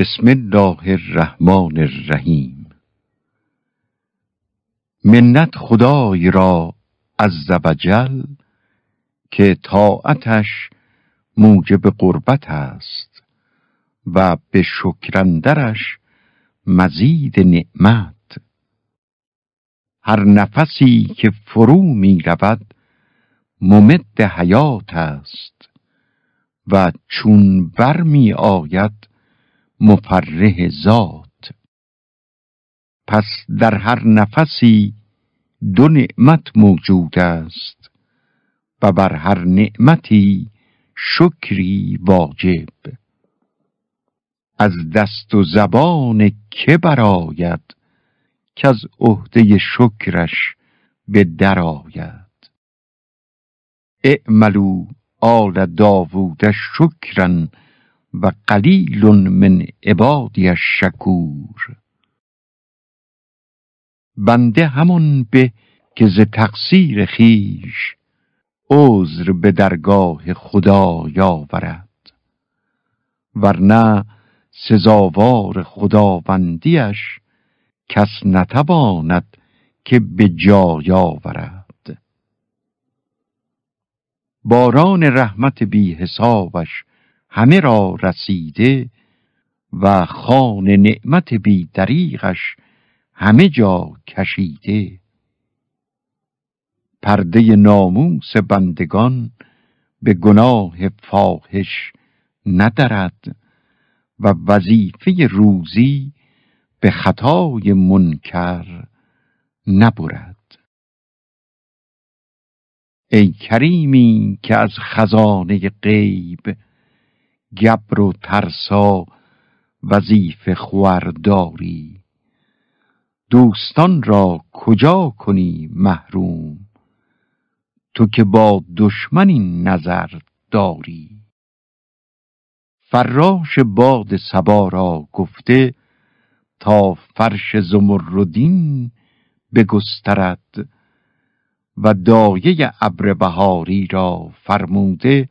بسم الله الرحمن الرحیم. منت خدای را از وجل که طاعتش موجب قربت است و به شکرندرش مزید نعمت. هر نفسی که فرو می رود ممد حیات است و چون بر می آید مفرح ذات. پس در هر نفسی دو نعمت موجود است و بر هر نعمتی شکری واجب. از دست و زبان که براید که از عهده شکرش به درآید اعملو آل داوود شکرن و قلیل من عبادی شکور بنده همون به که ز تقصیر خیش عذر به درگاه خدا یاورد ورنه سزاوار خداوندیش کس نتواند که به جا یاورد. باران رحمت بی حسابش همه را رسیده و خان نعمت بی دریغش همه جا کشیده. پرده ناموس بندگان به گناه فاحش ندرد و وظیفه روزی به خطای منکر نبرد. ای کریمی که از خزانه غیب گبر و ترسا وظیفه خورداری دوستان را کجا کنی محروم؟ تو که با دشمنی نظر داری. فراش باد سبا را گفته تا فرش زمردین بگسترد و دایه ابر بهاری را فرموده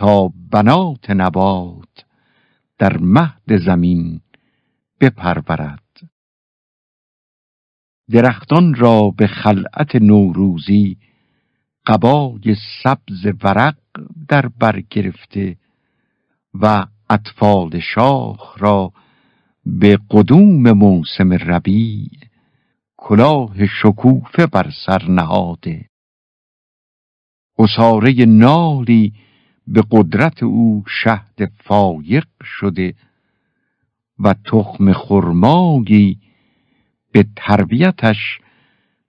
تا بنات نبات در مهد زمین بپرورد. درختان را به خلعت نوروزی قبای سبز ورق در بر گرفته و اطفال شاخ را به قدوم موسم ربیع کلاه شکوفه بر سر نهاده. اساره نالی به قدرت او شهد فایق شده و تخم خرمایی به تربیتش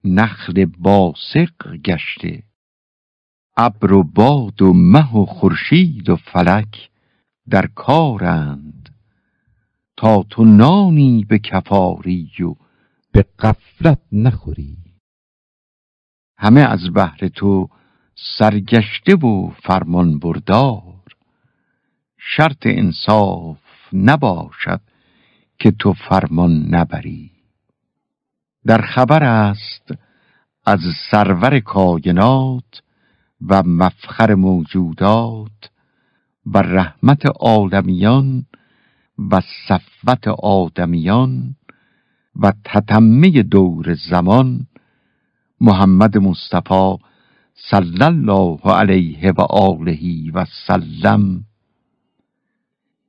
نخل باسق گشته. ابر و باد و مه و خورشید و فلک در کارند. تا تو نانی به کفاری و به قفلت نخوری. همه از بهر تو سرگشته و فرمان بردار شرط انصاف نباشد که تو فرمان نبری. در خبر است از سرور کاینات و مفخر موجودات و رحمت عالمیان و صفوت آدمیان و تتمه دور زمان محمد مصطفی صلی الله علیه و آله و سلم.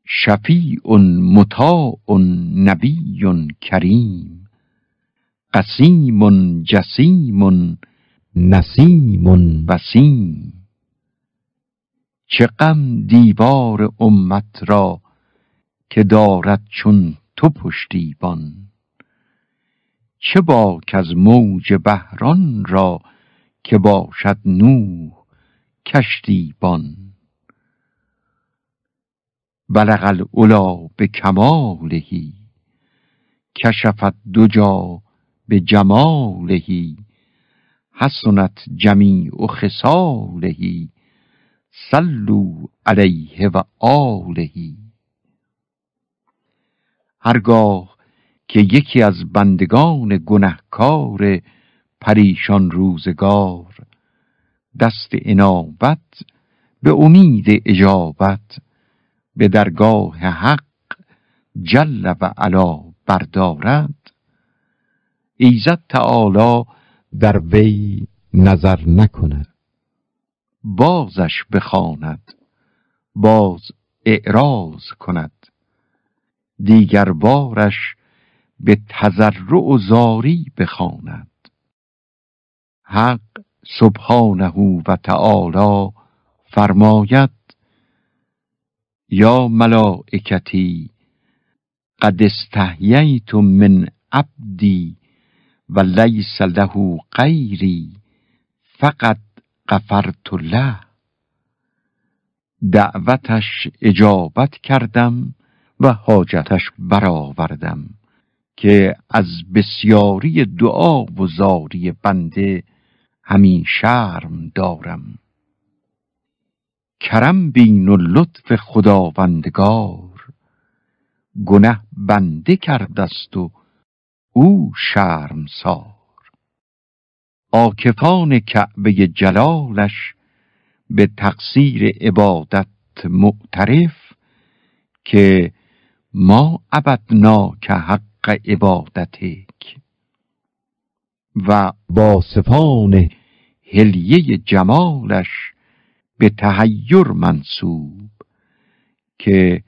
شفیع مطاع نبی کریم. قسیم جسیم نسیم وسیم. چه غم دیوار امت را که دارد چون تو پشتیبان. چه باک از موج بحران را که باشد نوح کشتیبان بلغ الاولا به کمالهی کشفت دو جا به جمالهی حسنت جمیع خصالهی صلو علیه و آلهی هرگاه که یکی از بندگان گنهکار پریشان روزگار. دست انابت به امید اجابت. به درگاه حق جل و علا بردارد. ایزد تعالی در وی نظر نکند. بازش بخواند. باز اعراض کند. دیگر بارش به تضرع و زاری بخواند. حق سبحانه و تعالی فرماید یا ملائکتی قد استحییت من عبدی و لیس له غیری فقط غفرت له. دعوتش اجابت کردم و حاجتش برآوردم که از بسیاری دعا و زاری بنده همین شرم دارم. کرم بین و لطف خداوندگار گنه بنده کردست و او شرم سار آکفان کعبه جلالش به تقصیر عبادت معترف که ما عبدنا که حق عبادتک و باصفان هلیه جمالش به تهیر منصوب که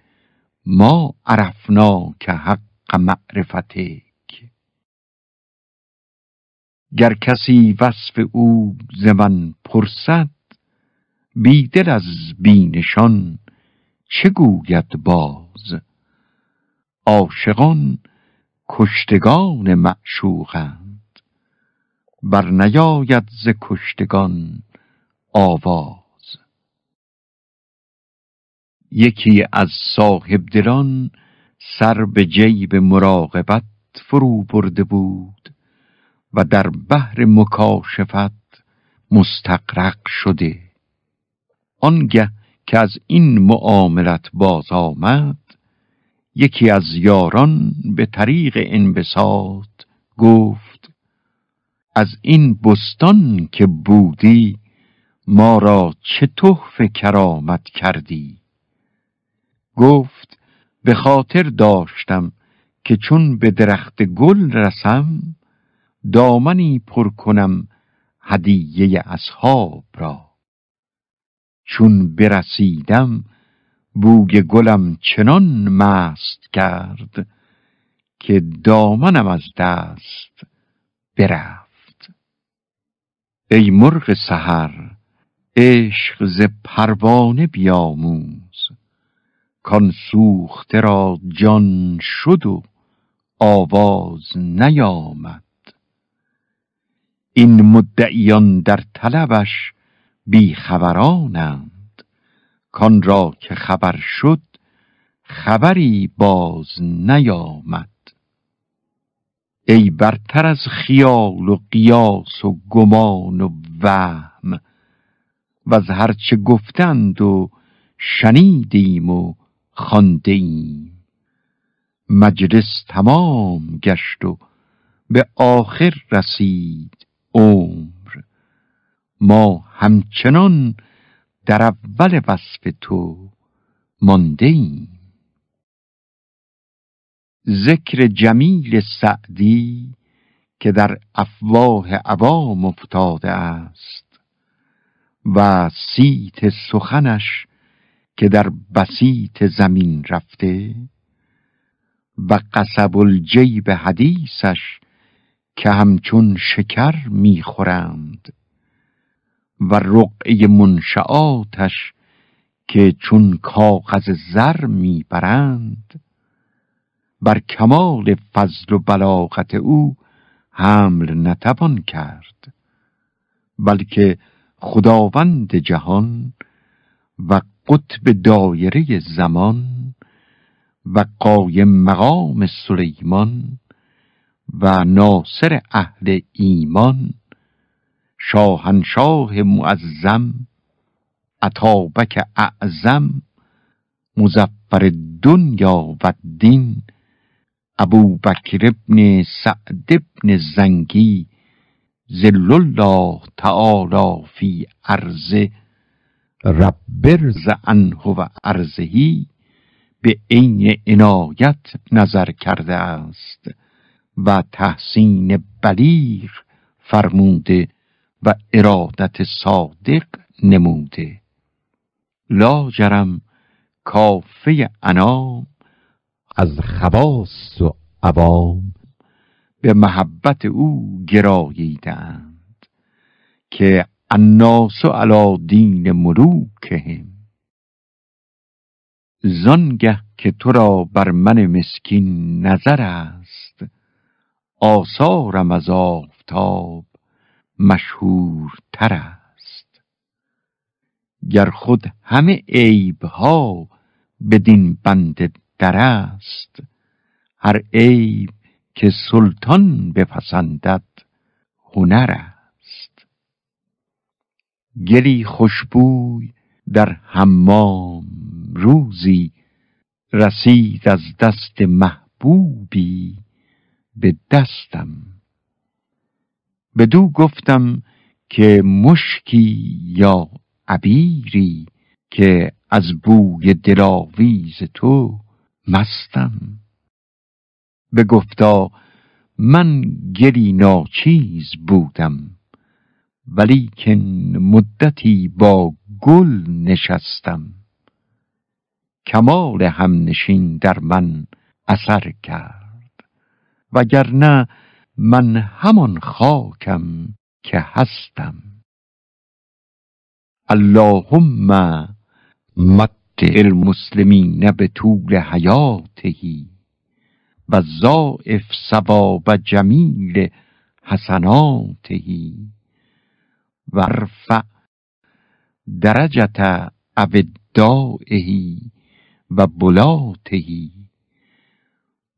ما عرفنا که حق معرفتک. گر کسی وصف او ز من پرسد بیدل از بینشان چه گوید باز؟ عاشقان کشتگان معشوقند. بر نیاید ز کشتگان آواز. یکی از صاحب دلان سر به جیب مراقبت فرو برده بود و در بحر مکاشفت مستقرق شده. آنگه که از این معاملت باز آمد یکی از یاران به طریق انبساط گفت از این بستان که بودی ما را چه تحفه کرامت کردی؟ گفت به خاطر داشتم که چون به درخت گل رسم دامنی پر کنم هدیه اصحاب را. چون برسیدم بوگ گلم چنان مست کرد که دامنم از دست برفت. ای مرغ سحر عشق ز پروانه بیاموز. کان سوخته را جان شد و آواز نیامد. این مدعیان در طلبش بیخبرانند. کان را که خبر شد خبری باز نیامد. ای برتر از خیال و قیاس و گمان و وهم و از هرچه گفتند و شنیدیم و خواندیم. مجلس تمام گشت و به آخر رسید عمر. ما همچنان در اول وصف تو مانده ذکر جمیل سعدی که در افواه عوام افتاده است و سیت سخنش که در بسیط زمین رفته و قصب الجیب حدیثش که همچون شکر می‌خورند و رقعه منشعاتش که چون کاغذ زر می‌برند بر کمال فضل و بلاغت او حمل نتوان کرد بلکه خداوند جهان و قطب دایره زمان و قایم مقام سلیمان و ناصر اهل ایمان شاهنشاه معظم عطابک اعظم مزفر دنیا و دین ابو بکر ابن سعد ابن زنگی زل الله تعالی فی عرض ربرز عنه و عرضهی به عین عنایت نظر کرده است و تحسین بلیغ فرموده و ارادت صادق نموده. لاجرم کافه انام از خواص و عوام به محبت او گراییدند که الناس علا دین ملوکهم. زانگه که تو را بر من مسکین نظر است آثارم از آفتاب مشهورتر است. گر خود همه عیبها بدین بند در است. هر عیب که سلطان بپسندد هنر است. گلی خوشبوی در حمام روزی رسید از دست محبوبی به دستم. بدو گفتم که مشکی یا عبیری که از بوی دلاویز تو مستم. گفتا من گلی ناچیز بودم ولیکن مدتی با گل نشستم. کمال همنشین در من اثر کرد وگرنه من همان خاکم که هستم. اللهم مت المسلمین به طول حیاتهی و زائف ثواب جمیل حسناتهی ورفع درجت اودائهی و بلاتهی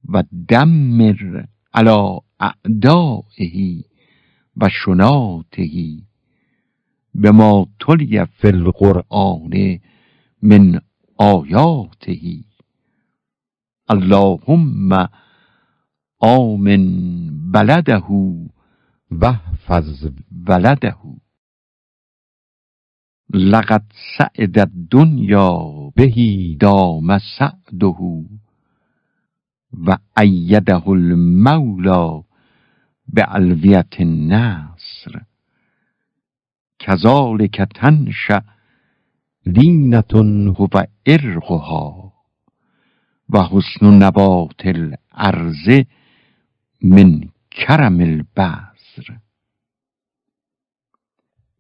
و دمر علا اعدائهی و شناتهی به ما تلی فی من آیاتهی. اللهم آمن بلده وحفظ ولده لقد سعد الدنیا بهی. دام سعده و ایده المولا به علویت النصر کذالک تنشأ لینتون هو ارقها و حسن نبات الارض من کرم البذر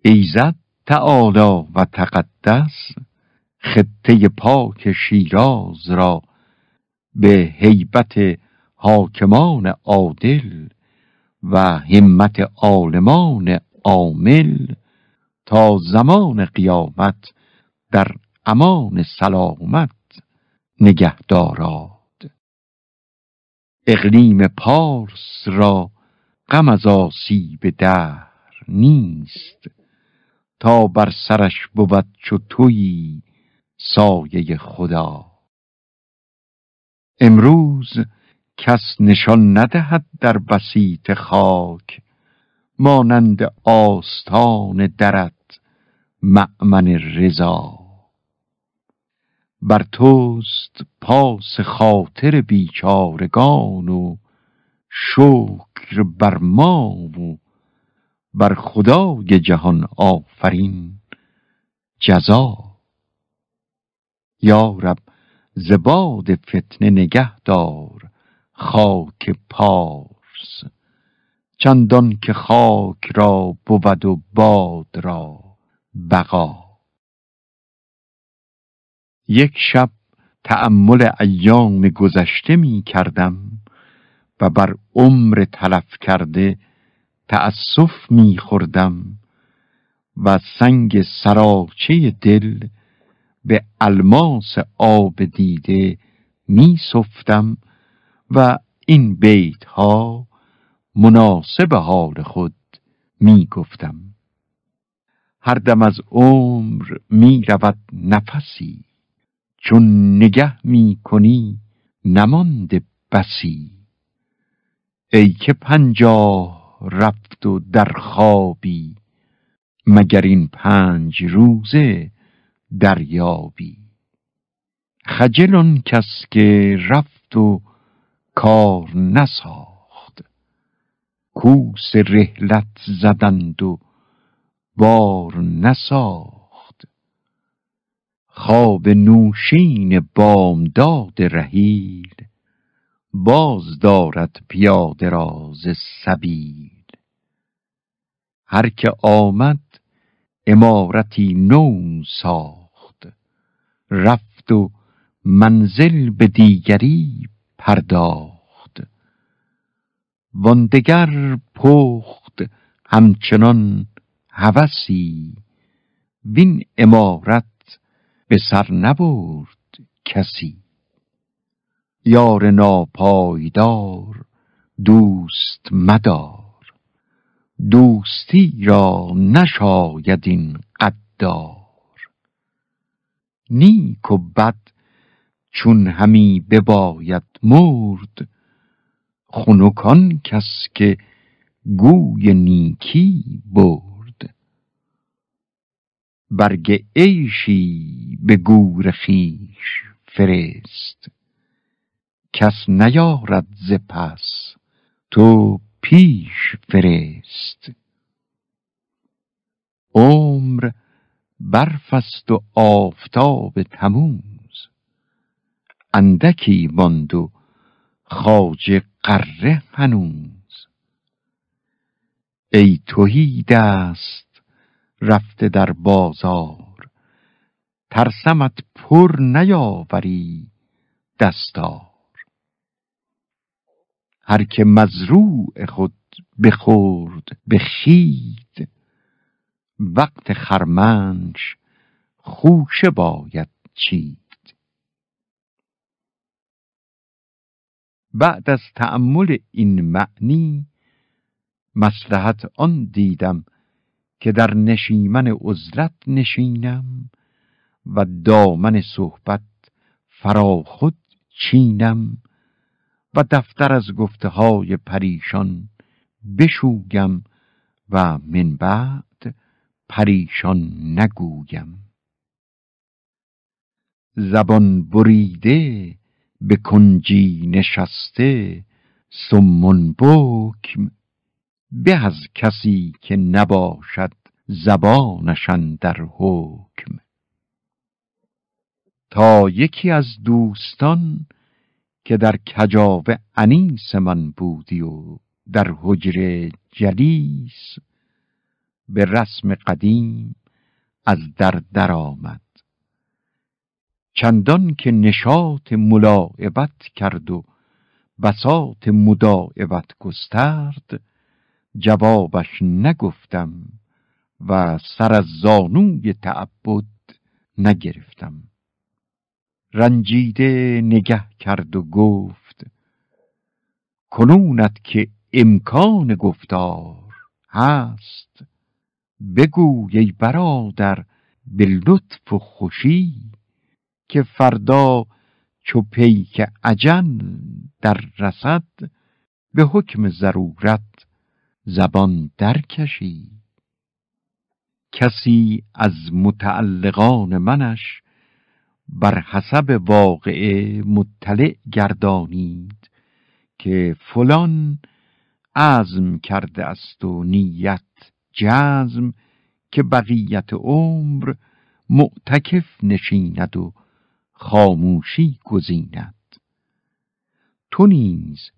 ایزد تعالی و تقدس خطه پاک شیراز را به هیبت حاکمان عادل و همت عالمان عامل تا زمان قیامت در امان سلامت نگه داراد اقلیم پارس را غم از آسیب دهر نیست. تا بر سرش بود چو تویی سایه خدا. امروز کس نشان ندهد در بسیط خاک مانند آستان درت مأمن رضا. بر توست پاس خاطر بیچارگان و شکر بر ما و بر خدای جهان آفرین جزا. یا رب زباد فتنه نگه دار خاک پارس. چندان که خاک را بود و باد را بقا. یک شب تأمل ایام گذشته می کردم و بر عمر تلف کرده تأسف می خوردم و سنگ سراچه دل به الماس آب دیده می سفتم و این بیت ها مناسب حال خود می گفتم. هر دم از عمر می رود نفسی چون نگه می کنی نمانده بسی. ای که پنجاه رفت و در خوابی مگر این پنج روزه دریابی. خجل کس که رفت و کار نساخت کوس رهلت زدند و بار نساخت. خواب نوشین بامداد رهیل باز دارد پیاده راز سبیل. هر که آمد امارتی نو ساخت. رفت و منزل به دیگری پرداخت. واندگر پخت همچنان هوسی. وین امارت به سر نبرد کسی. یار ناپایدار دوست مدار. دوستی را نشاید این قدار نیک و بد چون همی بباید مرد خنکان کس که گوی نیکی برد. برگ عیشی به گور خیش فرست. کس نیارد ز پس تو پیش فرست. عمر برف است و آفتاب تموز. اندکی ماند و خواجه قره هنوز. ای توهی دست رفته در بازار. ترسمت پر نیاوری دستار. هر که مزروع خود بخورد به خید وقت خرمنش خوشه باید چید. بعد از تأمل این معنی مسلحت آن دیدم که در نشیمن عزلت نشینم و دامن صحبت فرا خود چینم و دفتر از گفته های پریشان بشوگم و من بعد پریشان نگویم. زبان بریده به کنجی نشسته سمون بکم به از کسی که نباشد زبانشان در حکم. تا یکی از دوستان که در کجاوه انیس من بودی و در حجر جلیس به رسم قدیم از در در آمد چندان که نشاط ملاعبت کرد و بساط مداعبت گسترد جوابش نگفتم و سر از زانوی تعبد نگرفتم. رنجیده نگه کرد و گفت کنونت که امکان گفتار هست. بگوی ای برادر به لطف و خوشی که فردا چو پیک عجن در رسد به حکم ضرورت زبان درکشی کسی از متعلقان منش بر حسب واقعه مطلع گردانید که فلان عزم کرده است و نیت جزم که بقیت عمر معتکف نشیند و خاموشی گزیند. تو نیز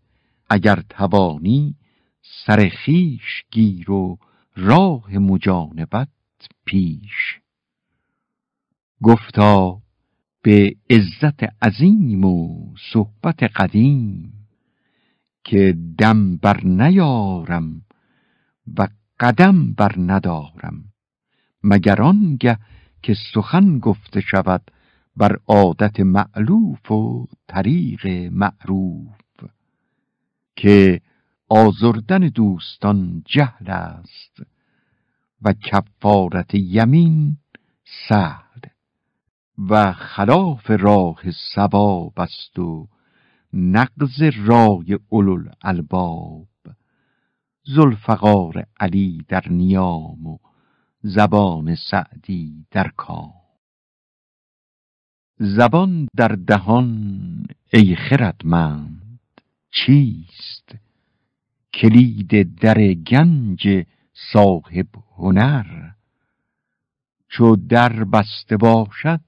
اگر توانی سر خیش گیر و راه مجانبت پیش. گفتا به عزت عظیم و صحبت قدیم که دم بر نیارم و قدم بر ندارم مگر آنگه که سخن گفته شود بر عادت معلوف و طریق معروف که آزردن دوستان جهل است و کفارت یمین سهل و خلاف راه سباب است و نقض رای اولو الباب زلفقار علی در نیام و زبان سعدی در کام. زبان در دهان ای خردمند چیست؟ کلید در گنج صاحب هنر. چو در بسته باشد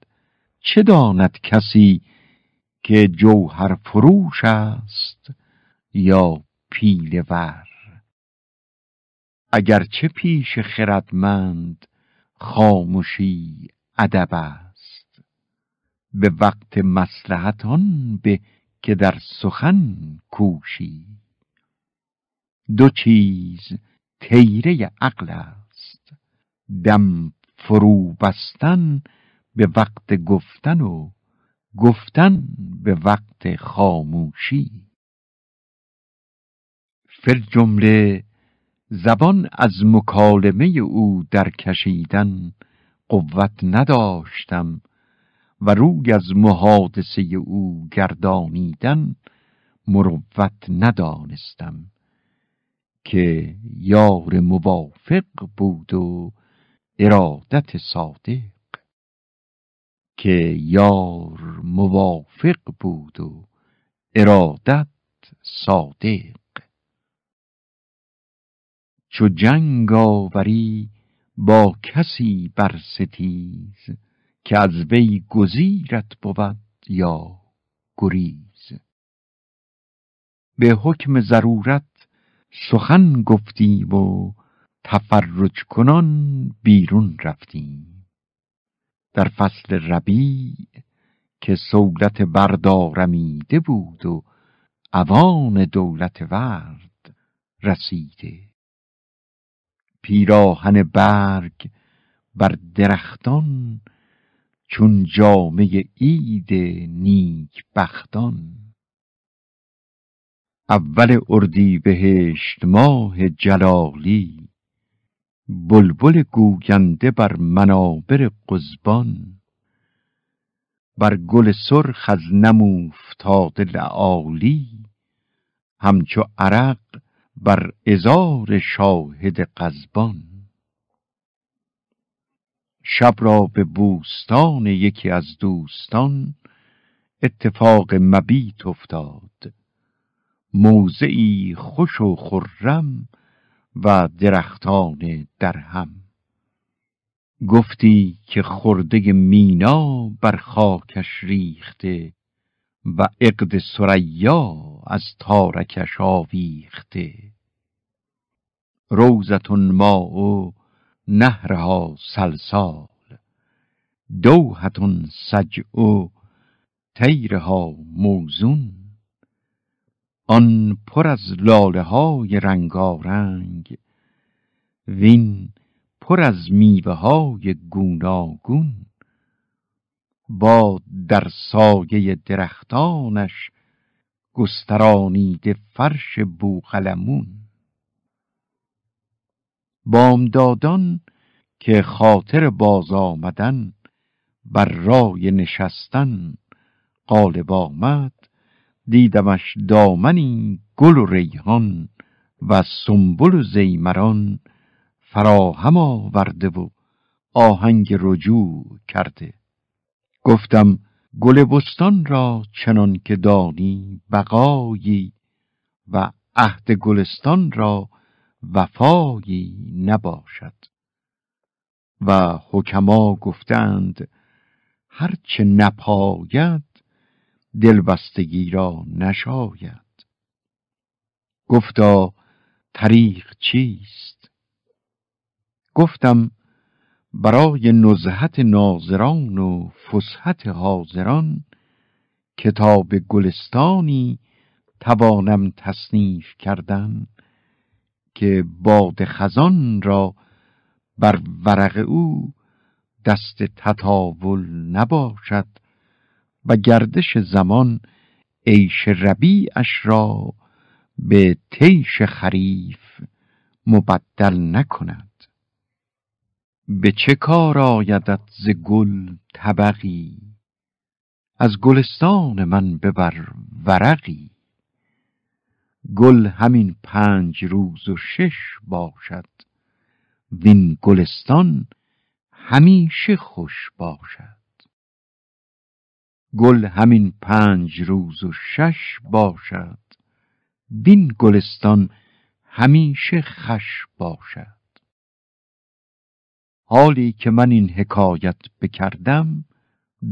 چه داند کسی که جوهر فروش است یا پیل ور؟ اگرچه پیش خردمند خاموشی ادب است. به وقت مسلحت آن به که در سخن کوشی. دو چیز تیره عقل است. دم فرو بستن به وقت گفتن و گفتن به وقت خاموشی. فر جمله زبان از مکالمه او در کشیدن قوت نداشتم و روی از محادثه او گردانیدن مروت ندانستم. که یار موافق بود و ارادت صادق. که یار موافق بود و ارادت صادق. چو جنگ آوری با کسی بر ستیز که از وی گزیرت بود یا گریز. به حکم ضرورت سخن گفتیم و تفرج کنان بیرون رفتیم در فصل ربیع که سولت بردارمیده بود و اوان دولت ورد رسیده. پیراهن برگ بر درختان چون جامعه عید نیک بختان اول اردی بهشت ماه جلالی بلبل گوینده بر منابر قزبان. بر گل سرخ از نم افتاده لعالی همچو عرق بر ازار شاهد قزبان. شب را به بوستان یکی از دوستان اتفاق مبیت افتاد. موضعی خوش و خرم و درختان درهم. گفتی که خرده مینا بر خاکش ریخته و عقد سریا از تارکش آویخته. روزتون ما و نهرها سلسال دوهتون سج و تیرها موزون. آن پر از لاله های رنگارنگ وین پر از میوه های گوناگون. با در سایه درختانش گسترانیده فرش بوقلمون. بامدادان که خاطر باز آمدن بر رای نشستن قالب آمد. دیدمش دامنی گل و ریحان و سنبل و زیمران فراهم آورده و آهنگ رجوع کرده. گفتم گل بستان را چنان که دانی بقایی و عهد گلستان را وفایی نباشد. و حکما گفتند هرچه نپاید دلبستگی را نشاید. گفتا طریق چیست؟ گفتم برای نزهت ناظران و فسحت حاضران کتاب گلستانی توانم تصنیف کردن که باد خزان را بر ورق او دست تطاول نباشد. و گردش زمان عیش ربیعش را به تیش خریف مبدل نکند. به چه کار آیدت ز گل طبقی؟ از گلستان من ببر ورقی. گل همین پنج روز و شش باشد وین گلستان همیشه خوش باشد. گل همین پنج روز و شش باشد. وین گلستان همیشه خش باشد. حالی که من این حکایت بکردم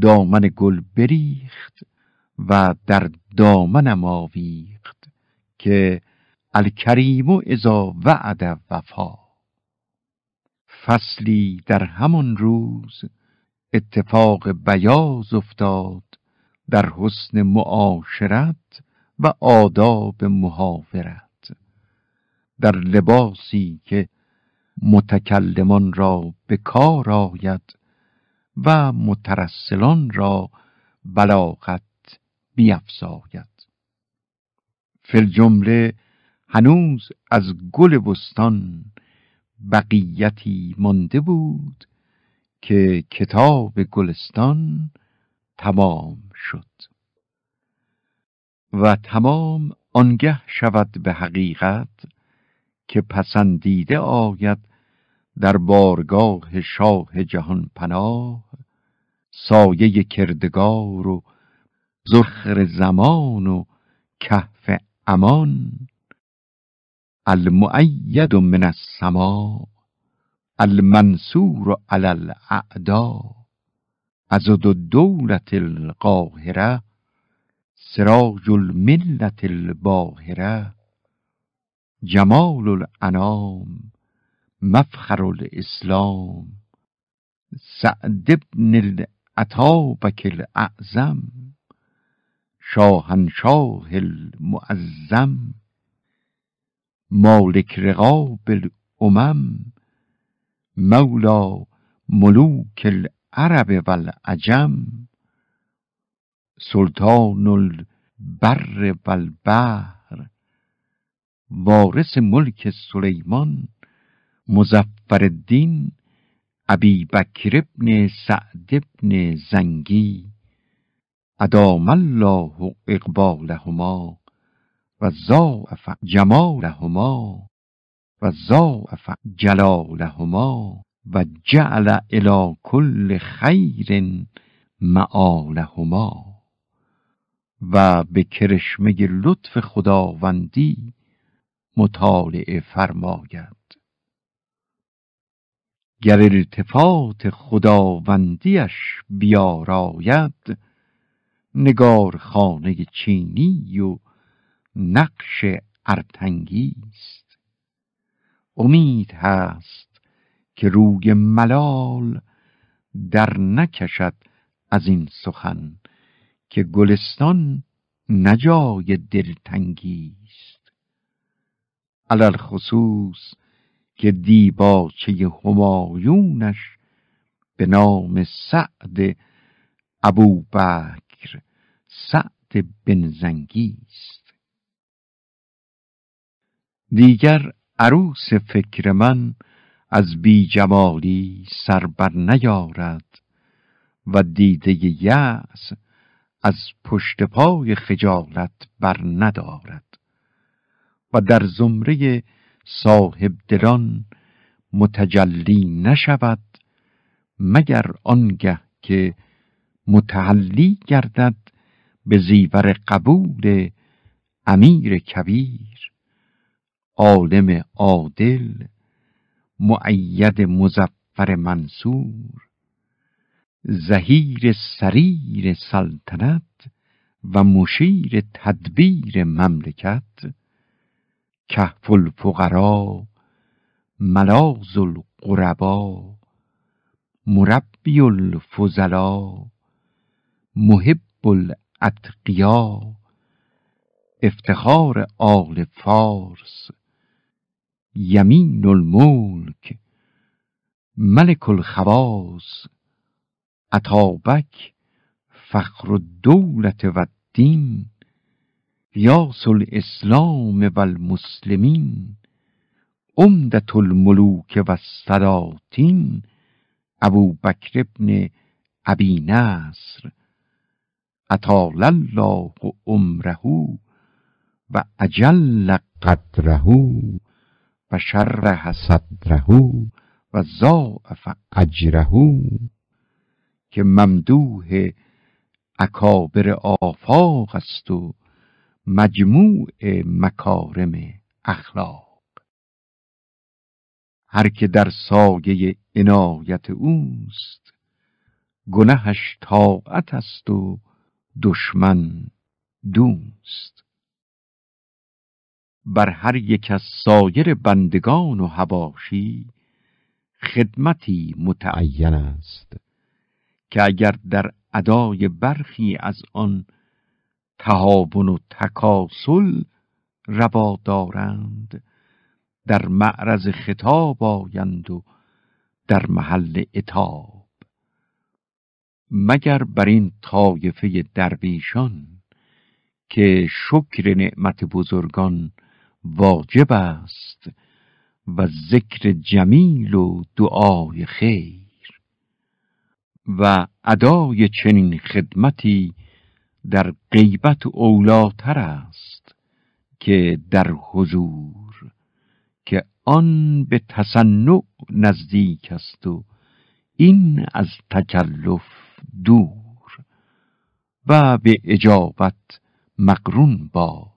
دامن گل بریخت و در دامنم آویخت که الکریم و ازا وعد وفا. فصلی در همان روز اتفاق بیاز افتاد در حسن معاشرت و آداب محاورت. در لباسی که متکلمان را به کار آید و مترسلان را بلاغت بیفزاید. فل جمله هنوز از گل بستان بقیتی مانده بود که کتاب گلستان تمام شد. و تمام آنگه شود به حقیقت که پسندیده آید در بارگاه شاه جهان پناه سایه کردگار و زخر زمان و کهف امان المؤید من السماء المنصور على الأعداء. عزد الدولة القاهرة سراج الملة الباهرة. جمال الأنام مفخر الإسلام. سعد بن الأتابك الأعظم شاهنشاه المعظم. مالك رغاب الأمم مولا ملوک العرب والعجم سلطان البر والبحر وارث ملک سلیمان مزفر الدین ابی بکر ابن سعد ابن زنگی ادام الله اقبالهما و ضاعف جمالهما. و ضاعف جلالهما و جعل الى کل خیر معالهما. و به کرشمه لطف خداوندی مطالعه فرماید. گر التفات خداوندیش بیاراید نگار خانه چینی و نقش ارتنگی است امید هست که روی ملال در نکشد از این سخن که گلستان نجای دلتنگی است. علل خصوص که دیباچه همایونش به نام سعد ابوبکر سعد بن زنگی است. دیگر عروس فکر من از بی جمالی سر بر نیارد و دیده یأس از پشت پای خجالت بر ندارد و در زمره صاحب دلان متجلی نشود مگر آنگه که متحلی گردد به زیور قبول امیر کبیر عالم عادل معید مزفر منصور. زهیر سریر سلطنت و مشیر تدبیر مملکت. کهف الفقرا ملاز القربا. مربی الفضلا محب الاتقیا. افتخار آل فارس یمین الملک ملک الخواص عطابک فخر الدولت و الدین یاس الاسلام و المسلمین عمدت الملوک و السلاطین ابو بکر ابن ابی نصر اطال الله عمره و اجل قدره و شرح صدره و ضاعف اجره که ممدوح اکابر آفاق است و مجموع مکارم اخلاق. هر که در سایه عنایت اوست گنهش طاعت است و دشمن دوست. بر هر یک از سایر بندگان و هواشی خدمتی متعین است که اگر در ادای برخی از آن تهاون و تکاسل روا دارند در معرض خطاب آیند و در محل اتاب مگر بر این طایفه درویشان که شکر نعمت بزرگان واجب است و ذکر جمیل و دعای خیر و ادای چنین خدمتی در غیبت اولاتر است که در حضور که آن به تصنع نزدیک است و این از تکلف دور و به اجابت مقرون باد.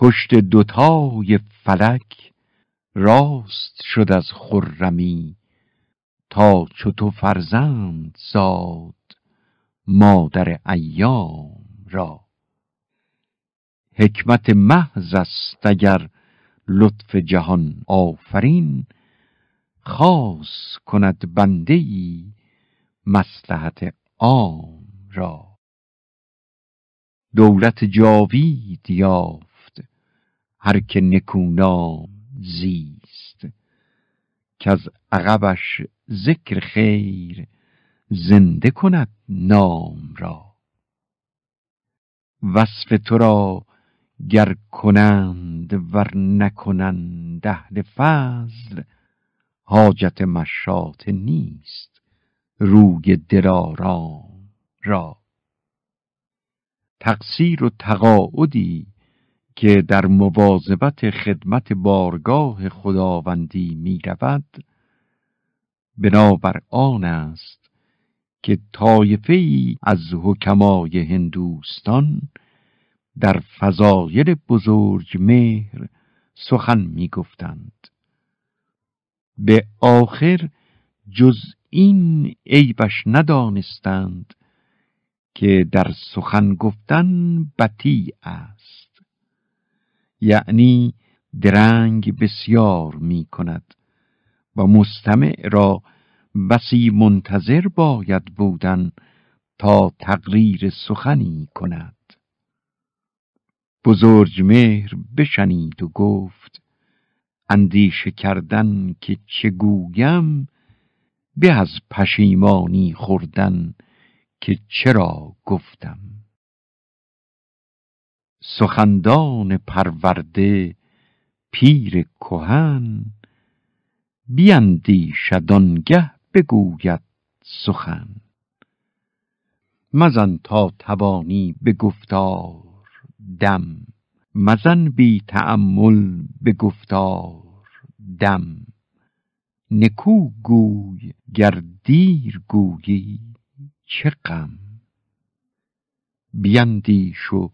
پشت دوتای فلک راست شد از خرمی تا چو تو فرزند زاد مادر ایام را. حکمت محض است اگر لطف جهان آفرین خاص کند بنده ای مصلحت عام را. دولت جاوید یافت هر که نکونام زیست که از عقبش ذکر خیر زنده کند نام را. وصف تو را گر کنند ور نکنند اهل فضل حاجت مشات نیست روی دلارام را. تقصیر و تقاعدی که در مواظبت خدمت بارگاه خداوندی می رود بنابر آن است که طایفه ای از حکمای هندوستان در فضایل بزرگ مهر سخن می گفتند به آخر جز این عیبش ندانستند که در سخن گفتن بطی است. یعنی درنگ بسیار می کند و مستمع را بسی منتظر باید بودن تا تقریر سخنی کند. بزرگ مهر بشنید و گفت اندیشه کردن که چگویم به از پشیمانی خوردن که چرا گفتم. سخندان پرورده پیر کهن بیندیشد آنگه بگوید سخن. مزن تا توانی به گفتار دم مزن بی تأمل به گفتار دم. نکو گوی گر دیر گویی چه غم؟ بیندیش و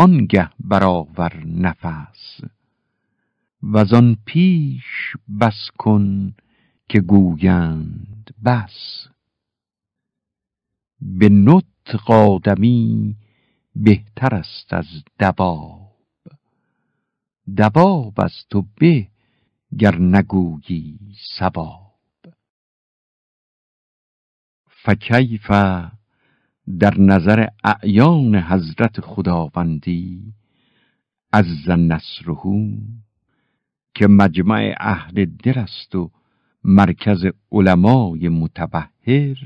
آنگه برآور نفس. وزان پیش بس کن که گویند بس. به نطق آدمی بهتر است از دباب. دباب از تو به گر نگویی سباب. فکیف در نظر اعیان حضرت خداوندی از نصرهو که مجمع اهل دل و مرکز علمای متبهر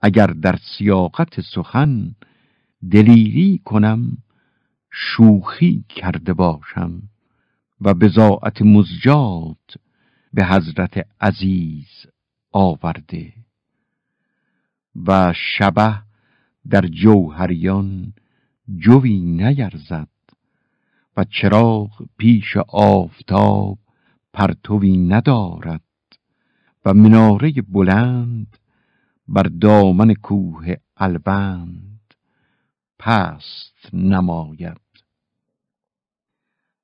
اگر در سیاقت سخن دلیری کنم شوخی کرده باشم و بزاعت مزجات به حضرت عزیز آورده. و شبه در جوهریان جوی نیرزد و چراغ پیش آفتاب پرتوی ندارد و مناره بلند بر دامن کوه البند پست نماید.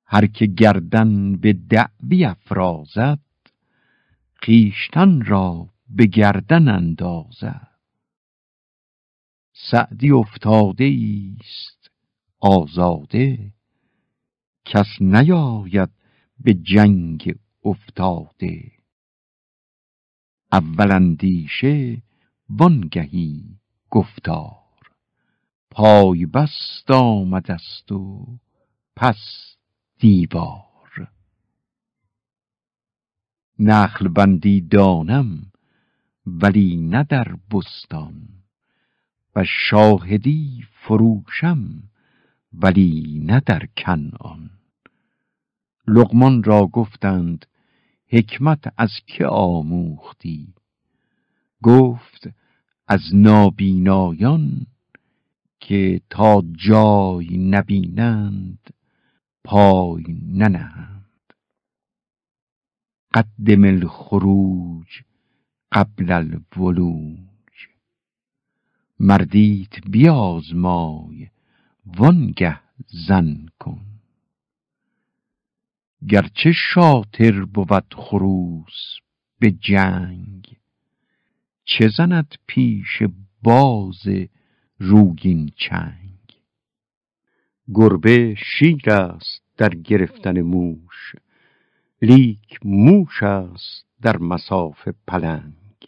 هر که گردن به دعوی افرازد خیشتن را به گردن اندازد. سعدی افتاده است آزاده. کس نیاید به جنگ افتاده. اول اندیشه وانگهی گفتار. پای بست آمد است و پس دیوار. نخل بندی دانم ولی نه در بستان. و شاهدی فروشم ولی نه در کنعان لقمان را گفتند حکمت از که آموختی؟ گفت از نابینایان که تا جای نبینند پای ننهند. قدم الخروج قبل الولوج. مردیت بیازمای وانگه زن کن. گرچه شاطر بود خروس به جنگ چه زند پیش باز روگین چنگ؟ گربه شیر است در گرفتن موش لیک موش است در مساف پلنگ.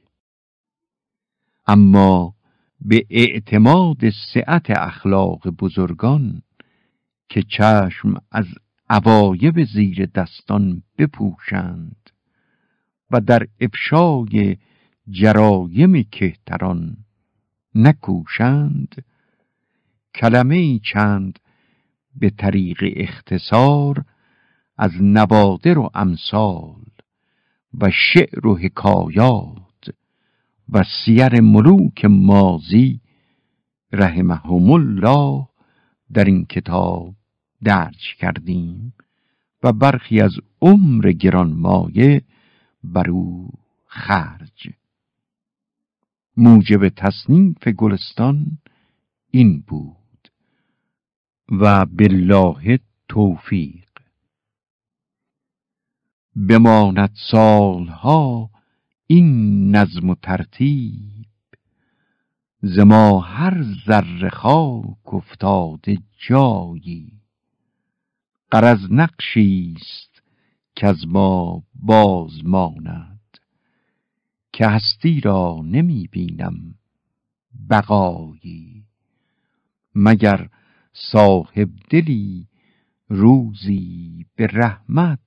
اما به اعتماد سعت اخلاق بزرگان که چشم از عوایب زیر دستان بپوشند و در افشای جرایم کهتران نکوشند. کلمه چند به طریق اختصار از نوادر و امثال و شعر و حکایات و سیر ملوک مازی رحمهم الله در این کتاب درج کردیم و برخی از عمر گرانمایه بر او خرج. موجب تصنیف گلستان این بود و بالله توفیق بماند سالها این نظم و ترتیب ز ما هر ذره خاک افتاده جایی. قرض نقشی است که از ما باز ماند. که هستی را نمی بینم بقایی. مگر صاحب دلی روزی به رحمت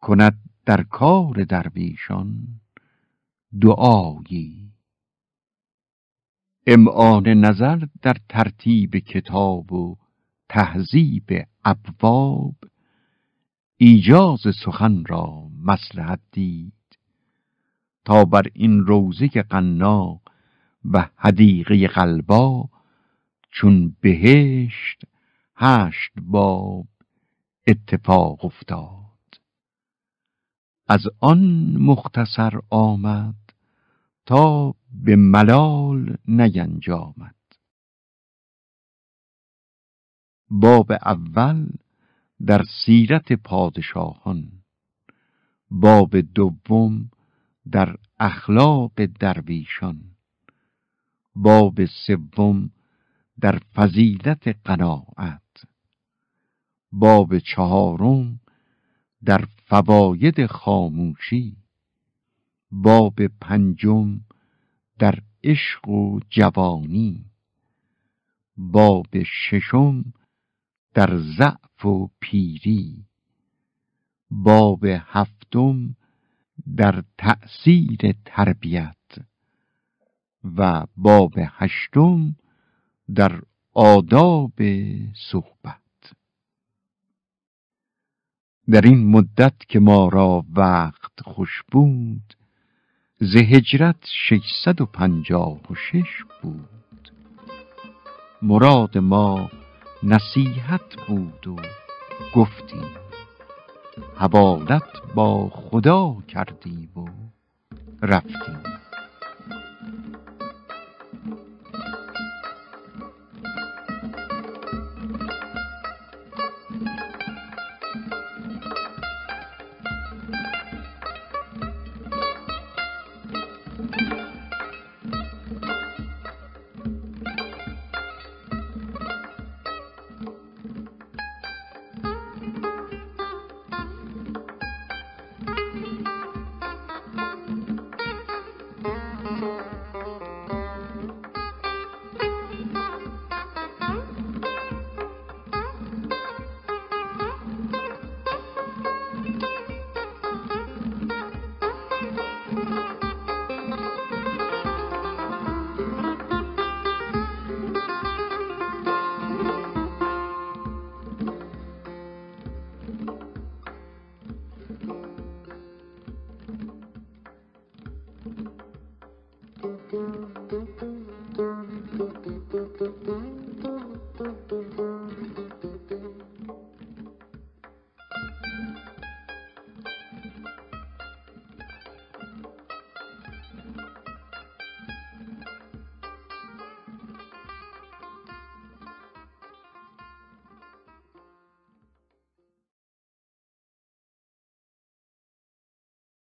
کند در کار درویشان دعایی. امعان نظر در ترتیب کتاب و تهذیب ابواب. ایجاز سخن را مسلحت دید. تا بر این روزه قنا و حدیقه قلبا چون بهشت هشت باب اتفاق افتاد. از آن مختصر آمد تا به ملال نینجامد. باب اول در سیرت پادشاهان. باب دوم در اخلاق درویشان. باب سوم در فضیلت قناعت. باب چهارم در فواید خاموشی باب پنجم در عشق و جوانی باب ششم در ضعف و پیری باب هفتم در تأثیر تربیت و باب هشتم در آداب صحبت. در این مدت که ما را وقت خوش بود ز هجرت ششصد و پنجاه و شش بود. مراد ما نصیحت بود و گفتیم حوالت با خدا کردیم و رفتیم.